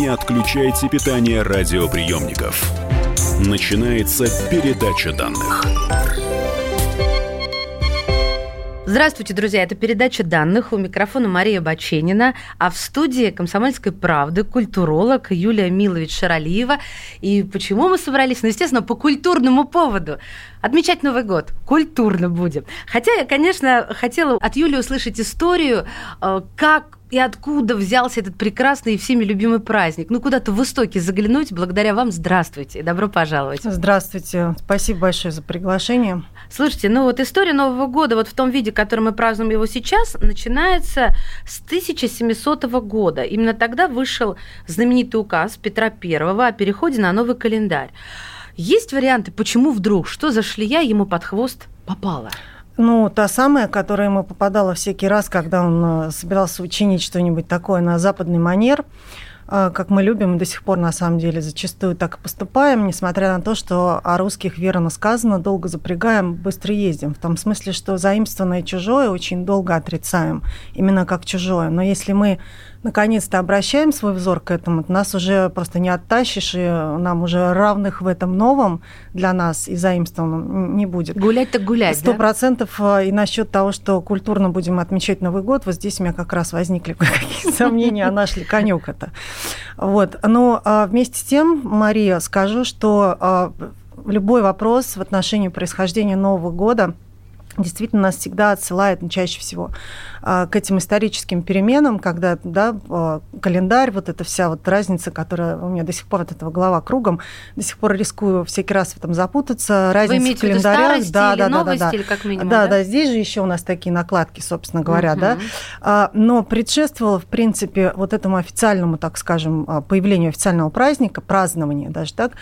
не отключайте питание радиоприемников. Начинается передача данных. Здравствуйте, друзья. Это передача данных. У микрофона Мария Баченина, а в студии «Комсомольской правды» культуролог Юлия Милович Шаралиева. И почему мы собрались? Ну, естественно, по культурному поводу. Отмечать Новый год. Культурно будем. Хотя я, конечно, хотела от Юлии услышать историю, э, как и откуда взялся этот прекрасный и всеми любимый праздник. Ну, куда-то в истоки заглянуть. Благодаря вам здравствуйте добро пожаловать. Здравствуйте. Спасибо большое за приглашение. Слушайте, ну вот история Нового года вот в том виде, в котором мы празднуем его сейчас, начинается с 1700 года. Именно тогда вышел знаменитый указ Петра I о переходе на новый календарь. Есть варианты, почему вдруг, что за шлея ему под хвост попала? Ну, та самая, которая ему попадала всякий раз, когда он э, собирался учинить что-нибудь такое на западный манер, э, как мы любим, до сих пор, на самом деле, зачастую так и поступаем, несмотря на то, что о русских верно сказано, долго запрягаем, быстро ездим. В том смысле, что заимствованное чужое очень долго отрицаем, именно как чужое. Но если мы наконец-то обращаем свой взор к этому, нас уже просто не оттащишь, и нам уже равных в этом новом для нас и заимствованном не будет. Гулять так гулять, Сто процентов. Да? И насчет того, что культурно будем отмечать Новый год, вот здесь у меня как раз возникли какие-то сомнения, а наш ли конек это. Вот. Но а, вместе с тем, Мария, скажу, что а, любой вопрос в отношении происхождения Нового года – действительно нас всегда отсылает, ну, чаще всего, к этим историческим переменам, когда да, а, календарь, вот эта вся вот разница, которая у меня до сих пор от этого голова кругом, до сих пор рискую всякий раз в этом запутаться. Разница Вы в календарях. В да, да, да, да, да. как минимум, да, да, да, здесь же еще у нас такие накладки, собственно говоря, угу. да. А, но предшествовало, в принципе, вот этому официальному, так скажем, появлению официального праздника, празднования даже так,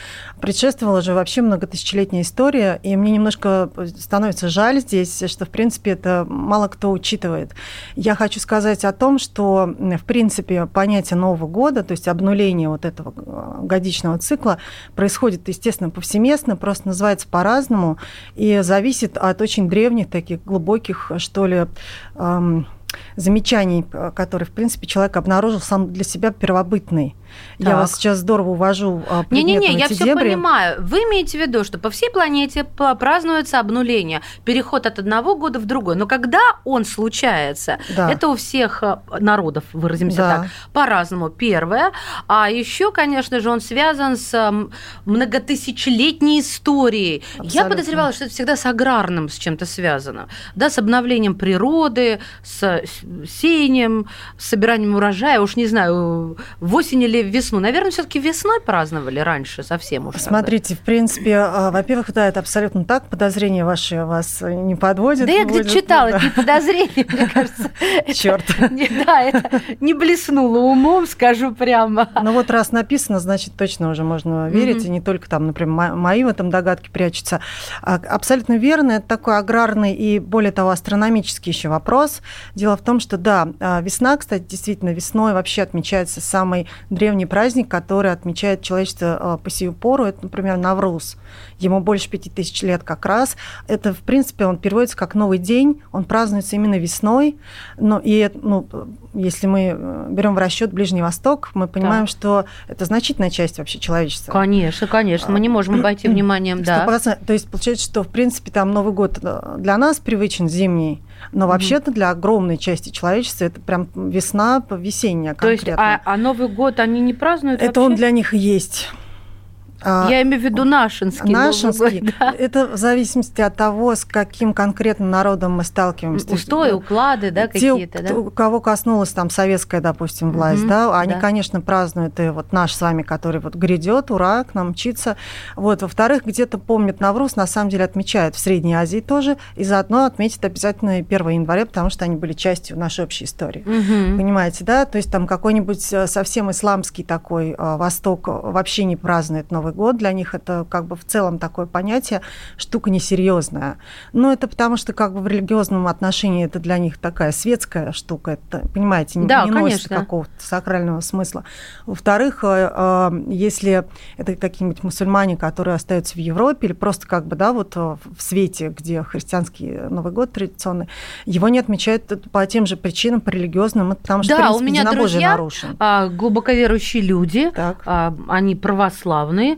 предшествовала же вообще многотысячелетняя история, и мне немножко становится жаль здесь, что, в принципе, это мало кто учитывает. Я хочу сказать о том, что, в принципе, понятие Нового года, то есть обнуление вот этого э, годичного цикла, происходит, естественно, повсеместно, просто называется по-разному и зависит от очень древних, таких глубоких, что ли, замечаний, э, которые, в принципе, человек обнаружил сам для себя первобытный. Так. Я вас сейчас здорово увожу а, Не-не-не, я все понимаю. Вы имеете в виду, что по всей планете празднуется обнуление, переход от одного года в другой. Но когда он случается, да. это у всех а, народов, выразимся да. так, по-разному. Первое. А еще, конечно же, он связан с многотысячелетней историей. Абсолютно. Я подозревала, что это всегда с аграрным с чем-то связано. Да, с обновлением природы, с сеянием, с собиранием урожая. Уж не знаю, в осень или в весну? Наверное, все-таки весной праздновали раньше совсем уже. Смотрите, в принципе, а, во-первых, да, это абсолютно так. Подозрения ваши вас не подводят. Да я где-то читала, это не подозрения, мне кажется. Черт. Да, это не блеснуло умом, скажу прямо. Ну вот раз написано, значит, точно уже можно верить, и не только там, например, мои в этом догадки прячутся. А, абсолютно верно, это такой аграрный и, более того, астрономический еще вопрос. Дело в том, что, да, а, весна, кстати, действительно, весной вообще отмечается самый древний древний праздник, который отмечает человечество а, по сию пору. Это, например, Навруз. Ему больше пяти тысяч лет как раз. Это, в принципе, он переводится как новый день. Он празднуется именно весной. Но и, ну, если мы э, берем в расчет Ближний Восток, мы понимаем, да. что это значительная часть вообще человечества. Конечно, конечно. Мы не можем обойти вниманием, да. То есть получается, что, в принципе, там Новый год э, для нас привычен зимний, но mm-hmm. вообще-то для огромной части человечества это прям весна, весенняя конкретно. То есть, а, а Новый год они не празднуют Это вообще? он для них есть. А, Я имею в виду нашинский. Нашинский. Год, да? Это в зависимости от того, с каким конкретно народом мы сталкиваемся. Устои, уклады, да, какие-то, да? У кого коснулась там советская, допустим, власть, mm да, они, да. конечно, празднуют и вот наш с вами, который вот грядет, ура, к нам мчится. Вот, во-вторых, где-то помнят Навруз, на самом деле отмечают в Средней Азии тоже, и заодно отметят обязательно 1 января, потому что они были частью нашей общей истории. mm Понимаете, да? То есть там какой-нибудь э, совсем исламский такой э, Восток вообще не празднует Новый Новый год. Для них это как бы в целом такое понятие, штука несерьезная. Но это потому, что как бы в религиозном отношении это для них такая светская штука. Это, понимаете, не, да, не носит какого-то сакрального смысла. Во-вторых, э, э, если это какие-нибудь мусульмане, которые остаются в Европе или просто как бы, да, вот в свете, где христианский Новый год традиционный, его не отмечают по тем же причинам, по религиозным, потому что, да, принципе, у меня друзья, нарушен. А, глубоко верующие люди, так. А, они православные,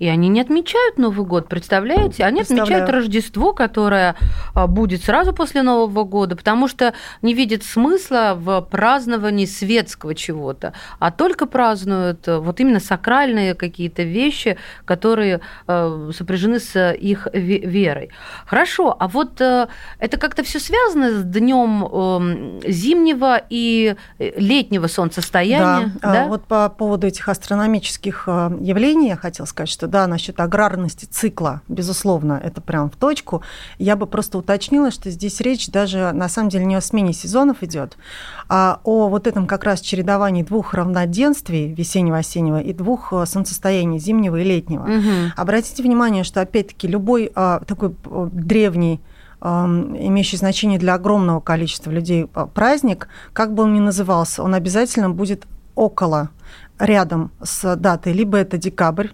и они не отмечают Новый год, представляете? Они отмечают Рождество, которое а, будет сразу после Нового года, потому что не видят смысла в праздновании светского чего-то, а только празднуют э, вот именно сакральные какие-то вещи, которые э, сопряжены с их верой. Хорошо, а вот э, это как-то все связано с днем эм, зимнего и летнего солнцестояния? Да, да? вот по поводу этих астрономических явлений я хотела сказать, что да, насчет аграрности цикла, безусловно, это прям в точку. Я бы просто уточнила, что здесь речь даже на самом деле не о смене сезонов идет, а о вот этом как раз чередовании двух равноденствий, весеннего-осеннего, и двух э, солнцестояний, зимнего и летнего. Угу. Обратите внимание, что опять-таки любой а, такой э, древний имеющий значение для огромного количества людей праздник, как бы он ни назывался, он обязательно будет около, рядом с датой, либо это декабрь,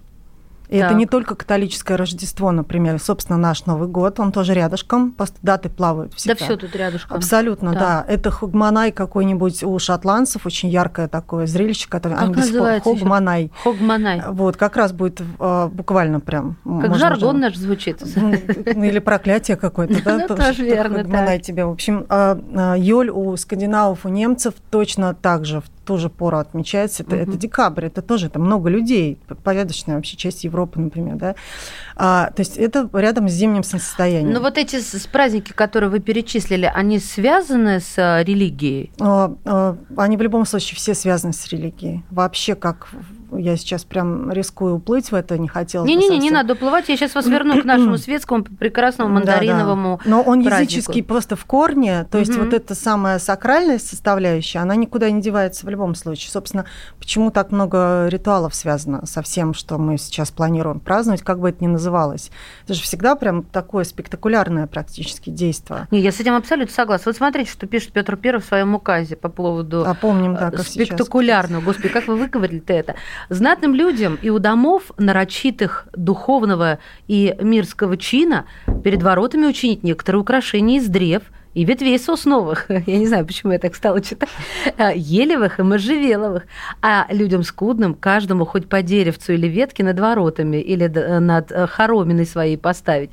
и так. это не только католическое Рождество, например, собственно, наш Новый год, он тоже рядышком, просто даты плавают всегда. Да все тут рядышком. Абсолютно, да. да. Это Хогманай какой-нибудь у шотландцев, очень яркое такое зрелище, которое... Как называется Хогманай. Хогманай. Вот, как раз будет а, буквально прям... Как жаргон наш звучит. Ну, или проклятие какое-то, да? Ну, тоже верно, Хогманай тебе. В общем, а, а, Йоль у скандинавов, у немцев точно так же в ту же пору отмечается. Это, это декабрь, это тоже это много людей, порядочная вообще часть Европы, например, да. А, то есть это рядом с зимним состоянием. Но вот эти праздники, которые вы перечислили, они связаны с э, религией? А, а, они в любом случае все связаны с религией. Вообще как я сейчас прям рискую уплыть в это, не хотела Не-не-не, не надо уплывать, я сейчас вас верну к нашему светскому прекрасному мандариновому да, да. Но он празднику. языческий просто в корне, то есть угу. вот эта самая сакральная составляющая, она никуда не девается в любом случае. Собственно, почему так много ритуалов связано со всем, что мы сейчас планируем праздновать, как бы это ни называлось. Это же всегда прям такое спектакулярное практически действие. Не, я с этим абсолютно согласна. Вот смотрите, что пишет Петр I в своем указе по поводу а помним, да, как спектакулярного. Сейчас. Господи, как вы выговорили-то это? Знатным людям и у домов нарочитых духовного и мирского чина перед воротами учинить некоторые украшения из древ и ветвей сосновых, я не знаю, почему я так стала читать, а, елевых и можжевеловых, а людям скудным каждому хоть по деревцу или ветке над воротами или над э, хороминой своей поставить.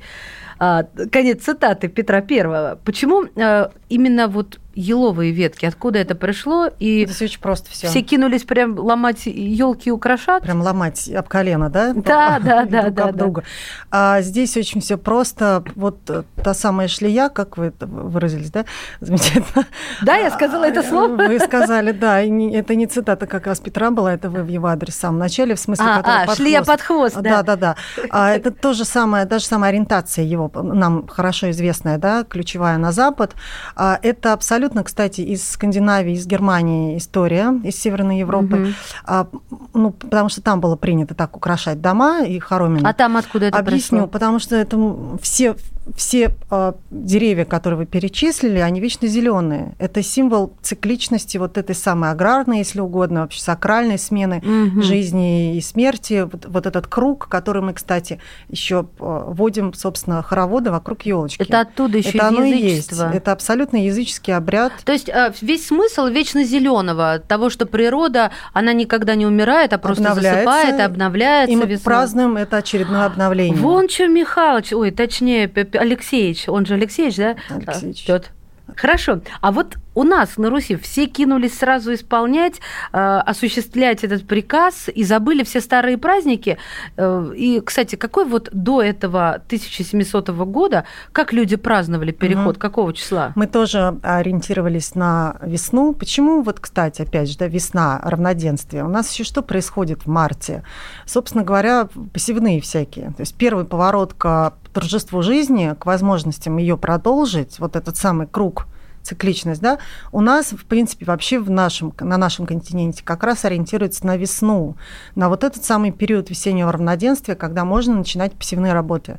А, конец цитаты Петра Первого. Почему э, именно вот еловые ветки. Откуда это пришло? И это очень просто все. Все кинулись прям ломать елки и украшать. Прям ломать об колено, да? Да, да, да, да. друга. А здесь очень все просто. Вот та самая шлея, как вы это выразились, да? Замечательно. Да, я сказала это слово. Вы сказали, да. Это не цитата как раз Петра была, это вы в его адрес в самом начале, в смысле, а, а, под шлея под хвост, да. Да, да, да. А это то же самое, даже самая ориентация его, нам хорошо известная, да, ключевая на Запад. А это абсолютно кстати, из Скандинавии, из Германии история, из Северной Европы. Угу. Ну, потому что там было принято так украшать дома и хоромины. А там откуда это Объясню, пришло? потому что это все все э, деревья, которые вы перечислили, они вечно зеленые. Это символ цикличности вот этой самой аграрной, если угодно, вообще сакральной смены угу. жизни и смерти. Вот, вот этот круг, который мы, кстати, еще вводим, собственно, хороводы вокруг елочки. Это оттуда еще Это оно язычество. есть. Это абсолютно языческий обряд. То есть э, весь смысл вечно зеленого, того, что природа, она никогда не умирает, а просто обновляется, засыпает, обновляется. И мы весной. празднуем это очередное обновление. Вон что Михалыч, ой, точнее, Алексеевич, он же Алексеевич, да? Алексеевич. Пётр. Хорошо. А вот у нас на Руси все кинулись сразу исполнять, э, осуществлять этот приказ и забыли все старые праздники. Э, и, кстати, какой вот до этого 1700 года, как люди праздновали переход, угу. какого числа? Мы тоже ориентировались на весну. Почему вот, кстати, опять же, да, весна, равноденствие? У нас еще что происходит в марте? Собственно говоря, посевные всякие. То есть первый поворот к торжеству жизни, к возможностям ее продолжить, вот этот самый круг цикличность, да, у нас, в принципе, вообще в нашем, на нашем континенте как раз ориентируется на весну, на вот этот самый период весеннего равноденствия, когда можно начинать посевные работы.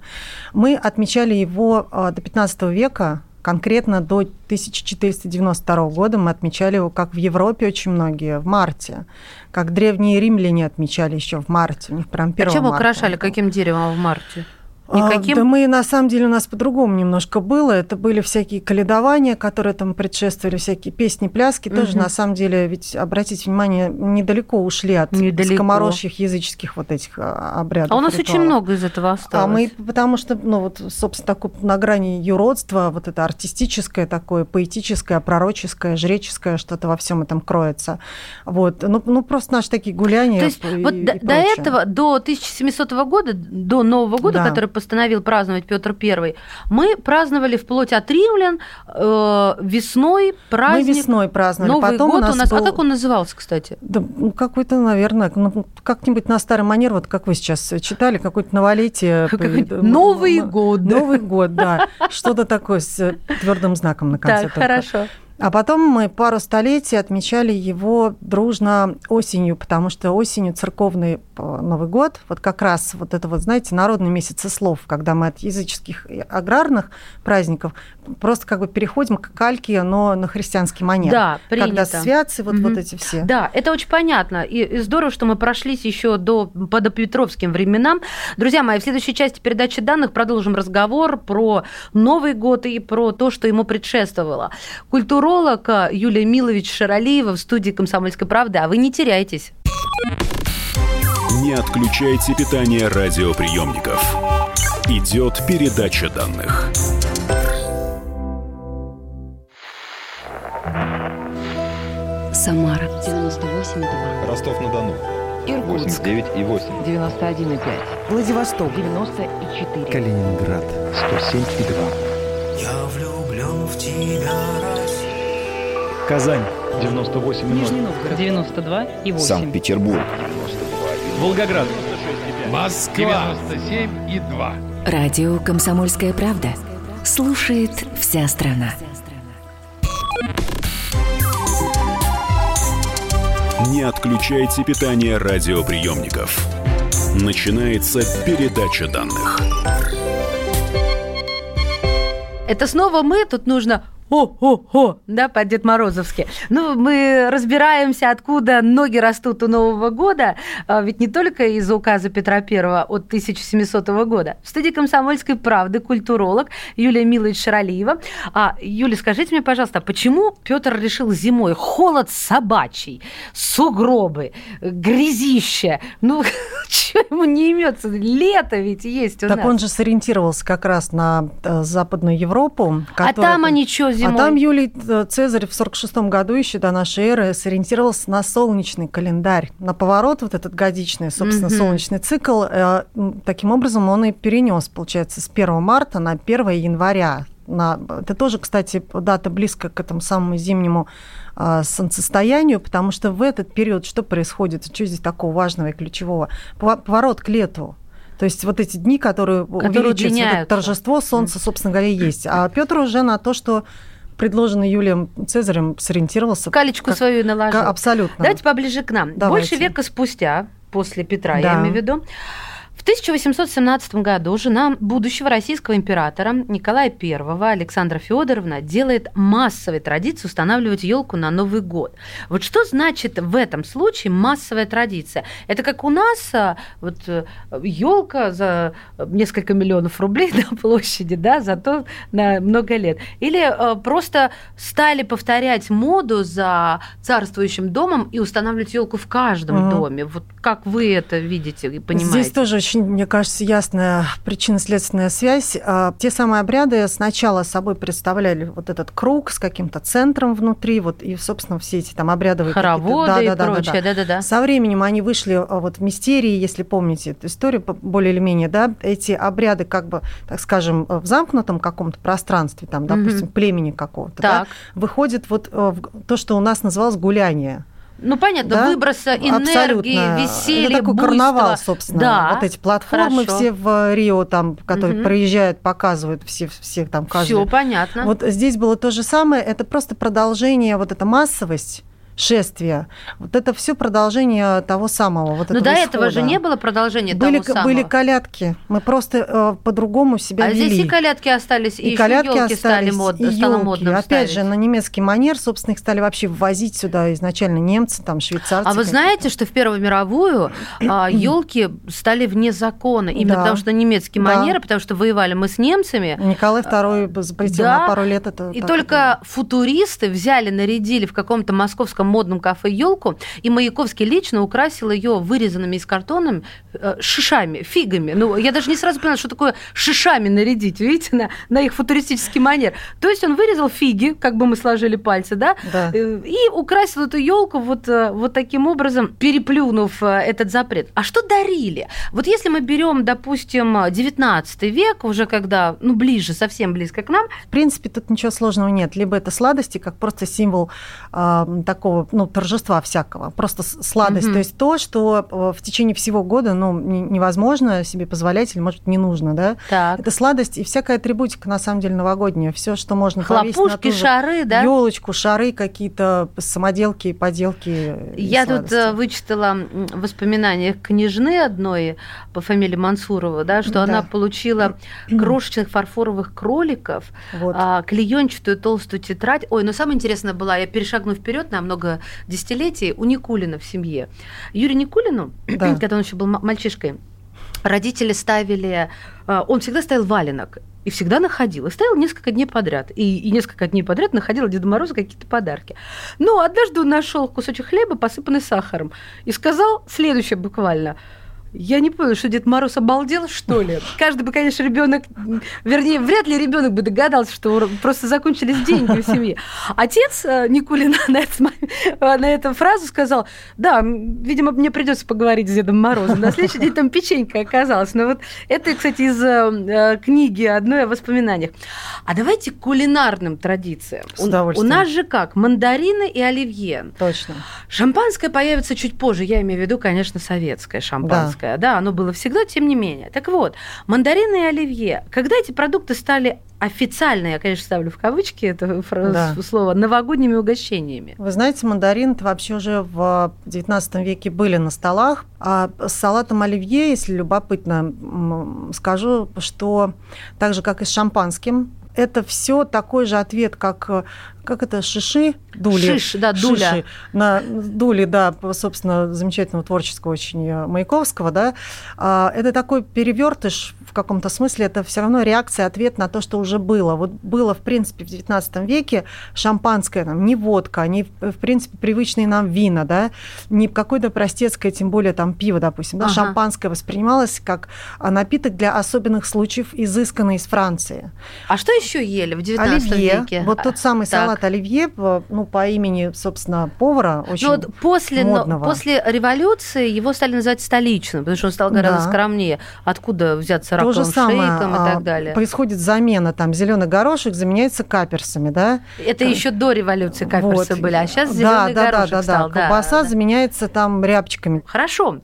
Мы отмечали его а, до 15 века, конкретно до 1492 года мы отмечали его, как в Европе очень многие, в марте, как древние римляне отмечали еще в марте, у них прям 1 А чем марта украшали, каким деревом в марте? Никаким? А, да мы, на самом деле, у нас по-другому немножко было. Это были всякие каледования, которые там предшествовали, всякие песни, пляски. Угу. Тоже, на самом деле, ведь, обратите внимание, недалеко ушли от недалеко. скоморожьих языческих вот этих а, обрядов. А у нас ритуалов. очень много из этого осталось. А мы, потому что, ну вот, собственно, такое на грани юродства, вот это артистическое такое, поэтическое, пророческое, жреческое, что-то во всем этом кроется. Вот. Ну, ну просто наши такие гуляния То есть и, вот и до, до этого, до 1700 года, до Нового года, да. который постановил праздновать Петр I, мы праздновали вплоть от римлян э, весной праздник. Мы весной праздновали. Новый Потом год у нас, у нас был... А как он назывался, кстати? Да, ну, какой-то, наверное, ну, как-нибудь на старый манер, вот как вы сейчас читали, какой-то новолетие. Новый год. Новый год, да. Что-то такое с твердым знаком на конце. Так, хорошо. А потом мы пару столетий отмечали его дружно осенью, потому что осенью церковный э, Новый год, вот как раз вот это вот, знаете, народный месяц слов, когда мы от языческих и аграрных праздников просто как бы переходим к кальке, но на христианский манер. Да, принято. Когда святцы, вот, угу. вот эти все. Да, это очень понятно. И, и здорово, что мы прошлись еще до подопетровским временам. Друзья мои, в следующей части передачи данных продолжим разговор про Новый год и про то, что ему предшествовало. Культура культуролог Юлия Милович Шаралиева в студии «Комсомольской правды». А вы не теряйтесь. Не отключайте питание радиоприемников. Идет передача данных. Самара 98,2. Ростов-на-Дону. Иркутск 89 и 8. 91,5. Владивосток 94. Калининград 107 и 2. Я влюблен в тебя, Казань 98 и 0. Нижний Новгород 92 и 8. Санкт-Петербург. Волгоград. Москва. 97 и 2. Радио «Комсомольская правда». Слушает вся страна. Не отключайте питание радиоприемников. Начинается передача данных. Это снова мы, тут нужно о-о-о, да, по Дед Морозовски. Ну, мы разбираемся, откуда ноги растут у Нового года, а ведь не только из указа Петра I от 1700 года. В студии «Комсомольской правды» культуролог Юлия Милович Шаралиева. А, Юля, скажите мне, пожалуйста, почему Петр решил зимой холод собачий, сугробы, грязище? Ну, что ему не имется? Лето ведь есть у так нас. Так он же сориентировался как раз на э, Западную Европу. А там они что, зимой. А там Юлий э, Цезарь в 46 году еще до нашей эры сориентировался на солнечный календарь, на поворот вот этот годичный, собственно, mm-hmm. солнечный цикл. Э, таким образом он и перенес, получается, с 1 марта на 1 января. На, это тоже, кстати, дата близко к этому самому зимнему э, солнцестоянию, потому что в этот период что происходит, что здесь такого важного и ключевого? Поворот к лету. То есть вот эти дни, которые, которые увеличиваются, вот торжество солнца, собственно говоря, есть. А Петр уже на то, что предложенный Юлием Цезарем, сориентировался. Калечку как, свою наложил. Абсолютно. Давайте поближе к нам. Давайте. Больше века спустя, после Петра, да. я имею в виду, в 1817 году жена будущего российского императора Николая I Александра Федоровна делает массовой традицию устанавливать елку на Новый год. Вот что значит в этом случае массовая традиция? Это как у нас а, вот елка за несколько миллионов рублей на площади, да, зато на много лет. Или а, просто стали повторять моду за царствующим домом и устанавливать елку в каждом угу. доме. Вот как вы это видите и понимаете? Здесь тоже очень, мне кажется, ясная причинно-следственная связь. А, те самые обряды сначала собой представляли вот этот круг с каким-то центром внутри, вот и, собственно, все эти там обрядовые хороводы да, и да, прочее, да-да-да. Со временем они вышли а, вот в мистерии, если помните эту историю, более или менее, да, эти обряды как бы, так скажем, в замкнутом каком-то пространстве, там, допустим, угу. племени какого-то, да, выходит вот то, что у нас называлось гуляние. Ну, понятно, да? выброса энергии, Абсолютно. веселья, Это такой буйства. карнавал, собственно. Да. Вот эти платформы Хорошо. все в Рио, там, которые угу. проезжают, показывают все, всех там каждый. Все понятно. Вот здесь было то же самое. Это просто продолжение, вот эта массовость шествия. Вот это все продолжение того самого. Вот Но до этого же не было продолжения были, того самого. Были колядки. Мы просто э, по-другому себя а вели. А здесь и колядки остались, и, и колядки остались, стали мод... и стало модным Опять ставить. же, на немецкий манер, собственно, их стали вообще ввозить сюда изначально немцы, там, швейцарцы. А вы знаете, что в Первую мировую елки а, стали вне закона, именно да. потому что немецкий да. манер, потому что воевали мы с немцами. Николай II запретил да. на пару лет это. И только это. футуристы взяли, нарядили в каком-то московском московском модном кафе елку, и Маяковский лично украсил ее вырезанными из картона э, шишами, фигами. Ну, я даже не сразу поняла, что такое шишами нарядить, видите, на, на их футуристический манер. То есть он вырезал фиги, как бы мы сложили пальцы, да, да. Э, и украсил эту елку вот, э, вот таким образом, переплюнув этот запрет. А что дарили? Вот если мы берем, допустим, 19 век, уже когда, ну, ближе, совсем близко к нам. В принципе, тут ничего сложного нет. Либо это сладости, как просто символ э, такого такого ну, торжества всякого, просто сладость. Mm-hmm. То есть то, что э, в течение всего года ну, невозможно себе позволять или, может, не нужно. Да? Так. Это сладость и всякая атрибутика, на самом деле, новогодняя. Все, что можно Хлопушки, шары, да? Елочку, шары, какие-то самоделки, поделки. Я тут э, вычитала воспоминания княжны одной по фамилии Мансурова, да, что да. она получила крошечных фарфоровых кроликов, вот. А, клеенчатую толстую тетрадь. Ой, но самое интересное было, я перешагну вперед на много десятилетий у Никулина в семье. Юрию Никулину, да. когда он еще был мальчишкой, родители ставили, э, он всегда ставил валенок и всегда находил. И ставил несколько дней подряд. И, и несколько дней подряд находил Деду Морозу какие-то подарки. Но однажды он нашел кусочек хлеба, посыпанный сахаром, и сказал следующее буквально – я не поняла, что Дед Мороз обалдел, что ли? Каждый бы, конечно, ребенок, вернее, вряд ли ребенок бы догадался, что просто закончились деньги в семье. Отец э, Никулина на, это, на эту фразу сказал, да, видимо, мне придется поговорить с Дедом Морозом. На следующий день там печенька оказалась. Но вот это, кстати, из э, книги одной о воспоминаниях. А давайте к кулинарным традициям. С у, у нас же как? Мандарины и оливье. Точно. Шампанское появится чуть позже. Я имею в виду, конечно, советское шампанское. Да русское, да, оно было всегда, тем не менее. Так вот, мандарины и оливье, когда эти продукты стали официально, я, конечно, ставлю в кавычки это да. слово, новогодними угощениями. Вы знаете, мандарины это вообще уже в XIX веке были на столах. А с салатом оливье, если любопытно, скажу, что так же, как и с шампанским, это все такой же ответ, как как это, шиши, дули. Шиш, да, дуля. Шиши, на дули, да, собственно, замечательного творческого очень э, Маяковского, да. А, это такой перевертыш в каком-то смысле, это все равно реакция, ответ на то, что уже было. Вот было, в принципе, в XIX веке шампанское, там, не водка, не, в принципе, привычные нам вина, да, не какое-то простецкое, тем более там пиво, допустим, да, ага. шампанское воспринималось как а, напиток для особенных случаев, изысканный из Франции. А что еще ели в XIX Оливье, веке? Вот тот самый так. салат салат оливье, ну, по имени, собственно, повара, очень ну, вот после, модного. Но, после революции его стали называть столичным, потому что он стал гораздо да. скромнее. Откуда взяться раковым То же самое, шейком и так далее. Происходит замена, там, зеленый горошек заменяется каперсами, да? Это там, еще до революции каперсы вот. были, а сейчас зеленый да, горошек да, да, стал. Да, колбаса да, заменяется там рябчиками. Хорошо.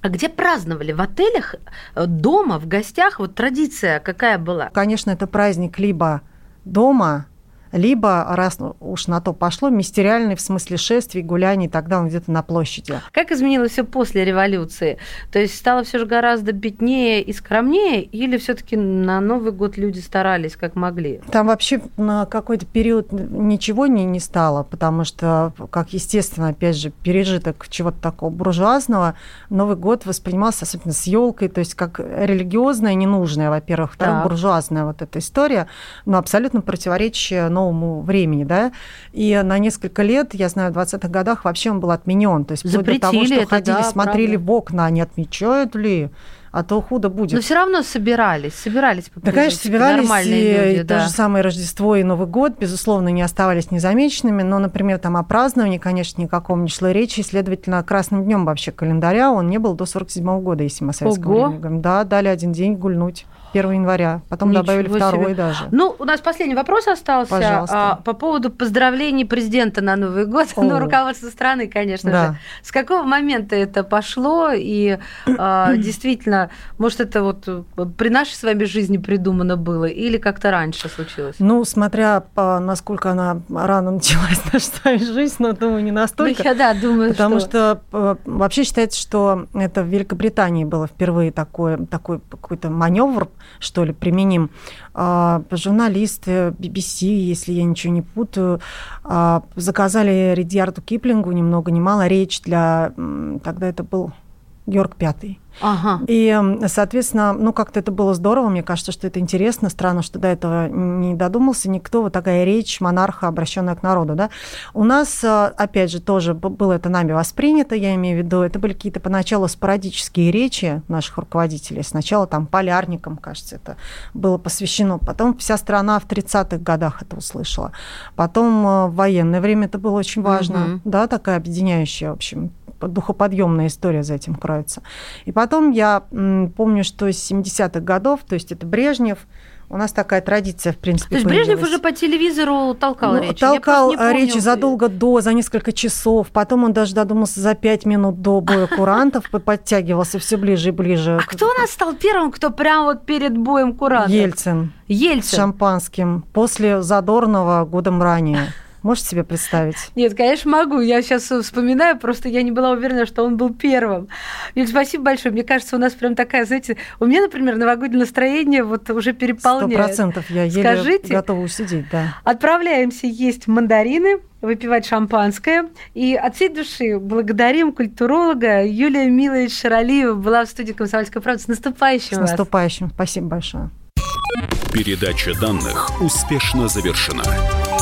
А где праздновали? В отелях, э, дома, в гостях? Вот традиция какая была? Конечно, это праздник либо дома, либо, раз уж на то пошло, мистериальный в смысле шествий, гуляний, тогда он где-то на площади. Как изменилось все после революции? То есть стало все же гораздо беднее и скромнее, или все-таки на Новый год люди старались как могли? Там вообще на какой-то период ничего не, не стало, потому что, как естественно, опять же, пережиток чего-то такого буржуазного, Новый год воспринимался особенно с елкой, то есть как религиозная, ненужная, во-первых, вторая буржуазная вот эта история, но абсолютно противоречащая новому времени, да, и на несколько лет, я знаю, в 20-х годах вообще он был отменен, то есть Запретили до того, что это, ходили, да, смотрели правда. в окна, не отмечают ли а то худо будет. Но все равно собирались, собирались. Да, конечно, собирались. Нормальные люди, и да. то же самое Рождество и Новый год, безусловно, не оставались незамеченными. Но, например, там о праздновании, конечно, никаком не шло речи. Следовательно, красным днем вообще календаря он не был до 47 года, если мы о советском Ого. времени говорим. Да, дали один день гульнуть. 1 января. Потом Ничего добавили второй себе. даже. Ну, у нас последний вопрос остался Пожалуйста. А, по поводу поздравлений президента на Новый год, О. ну, руководство страны, конечно да. же. С какого момента это пошло? И а, действительно, может, это вот при нашей с вами жизни придумано было или как-то раньше случилось? Ну, смотря по насколько она рано началась, наша с вами жизнь, но, думаю, не настолько. Ну, я, да, думаю, Потому что, что вообще считается, что это в Великобритании было впервые такое, такой какой-то маневр что ли, применим. А, журналисты BBC, если я ничего не путаю, а, заказали Редьярду Киплингу ни много ни мало речь для... Тогда это был Георг Пятый. Ага. И, соответственно, ну как-то это было здорово, мне кажется, что это интересно, странно, что до этого не додумался никто, вот такая речь монарха, обращенная к народу, да. У нас, э, опять же, тоже было это нами воспринято, я имею в виду, это были какие-то поначалу спорадические речи наших руководителей, сначала там полярникам, кажется, это было посвящено, потом вся страна в 30-х годах это услышала, потом э, в военное время это было очень важно, угу. да, такая объединяющая, в общем, духоподъемная история за этим кроется. И потом я помню, что с 70-х годов, то есть это Брежнев, у нас такая традиция, в принципе, То есть появилась. Брежнев уже по телевизору толкал ну, речь? Толкал речь задолго до, за несколько часов. Потом он даже додумался за пять минут до боя курантов, подтягивался все ближе и ближе. А кто у нас стал первым, кто прямо вот перед боем курантов? Ельцин. Ельцин. С шампанским. После Задорнова годом ранее. Можете себе представить? Нет, конечно, могу. Я сейчас вспоминаю, просто я не была уверена, что он был первым. Юль, спасибо большое. Мне кажется, у нас прям такая, знаете, у меня, например, новогоднее настроение вот уже переполняет. Сто процентов. Я еле Скажите, готова усидеть, да. Отправляемся есть мандарины, выпивать шампанское. И от всей души благодарим культуролога Юлия Милович Шаралиева была в студии «Комсомольской правды». С наступающим С вас. наступающим. Спасибо большое. Передача данных успешно завершена.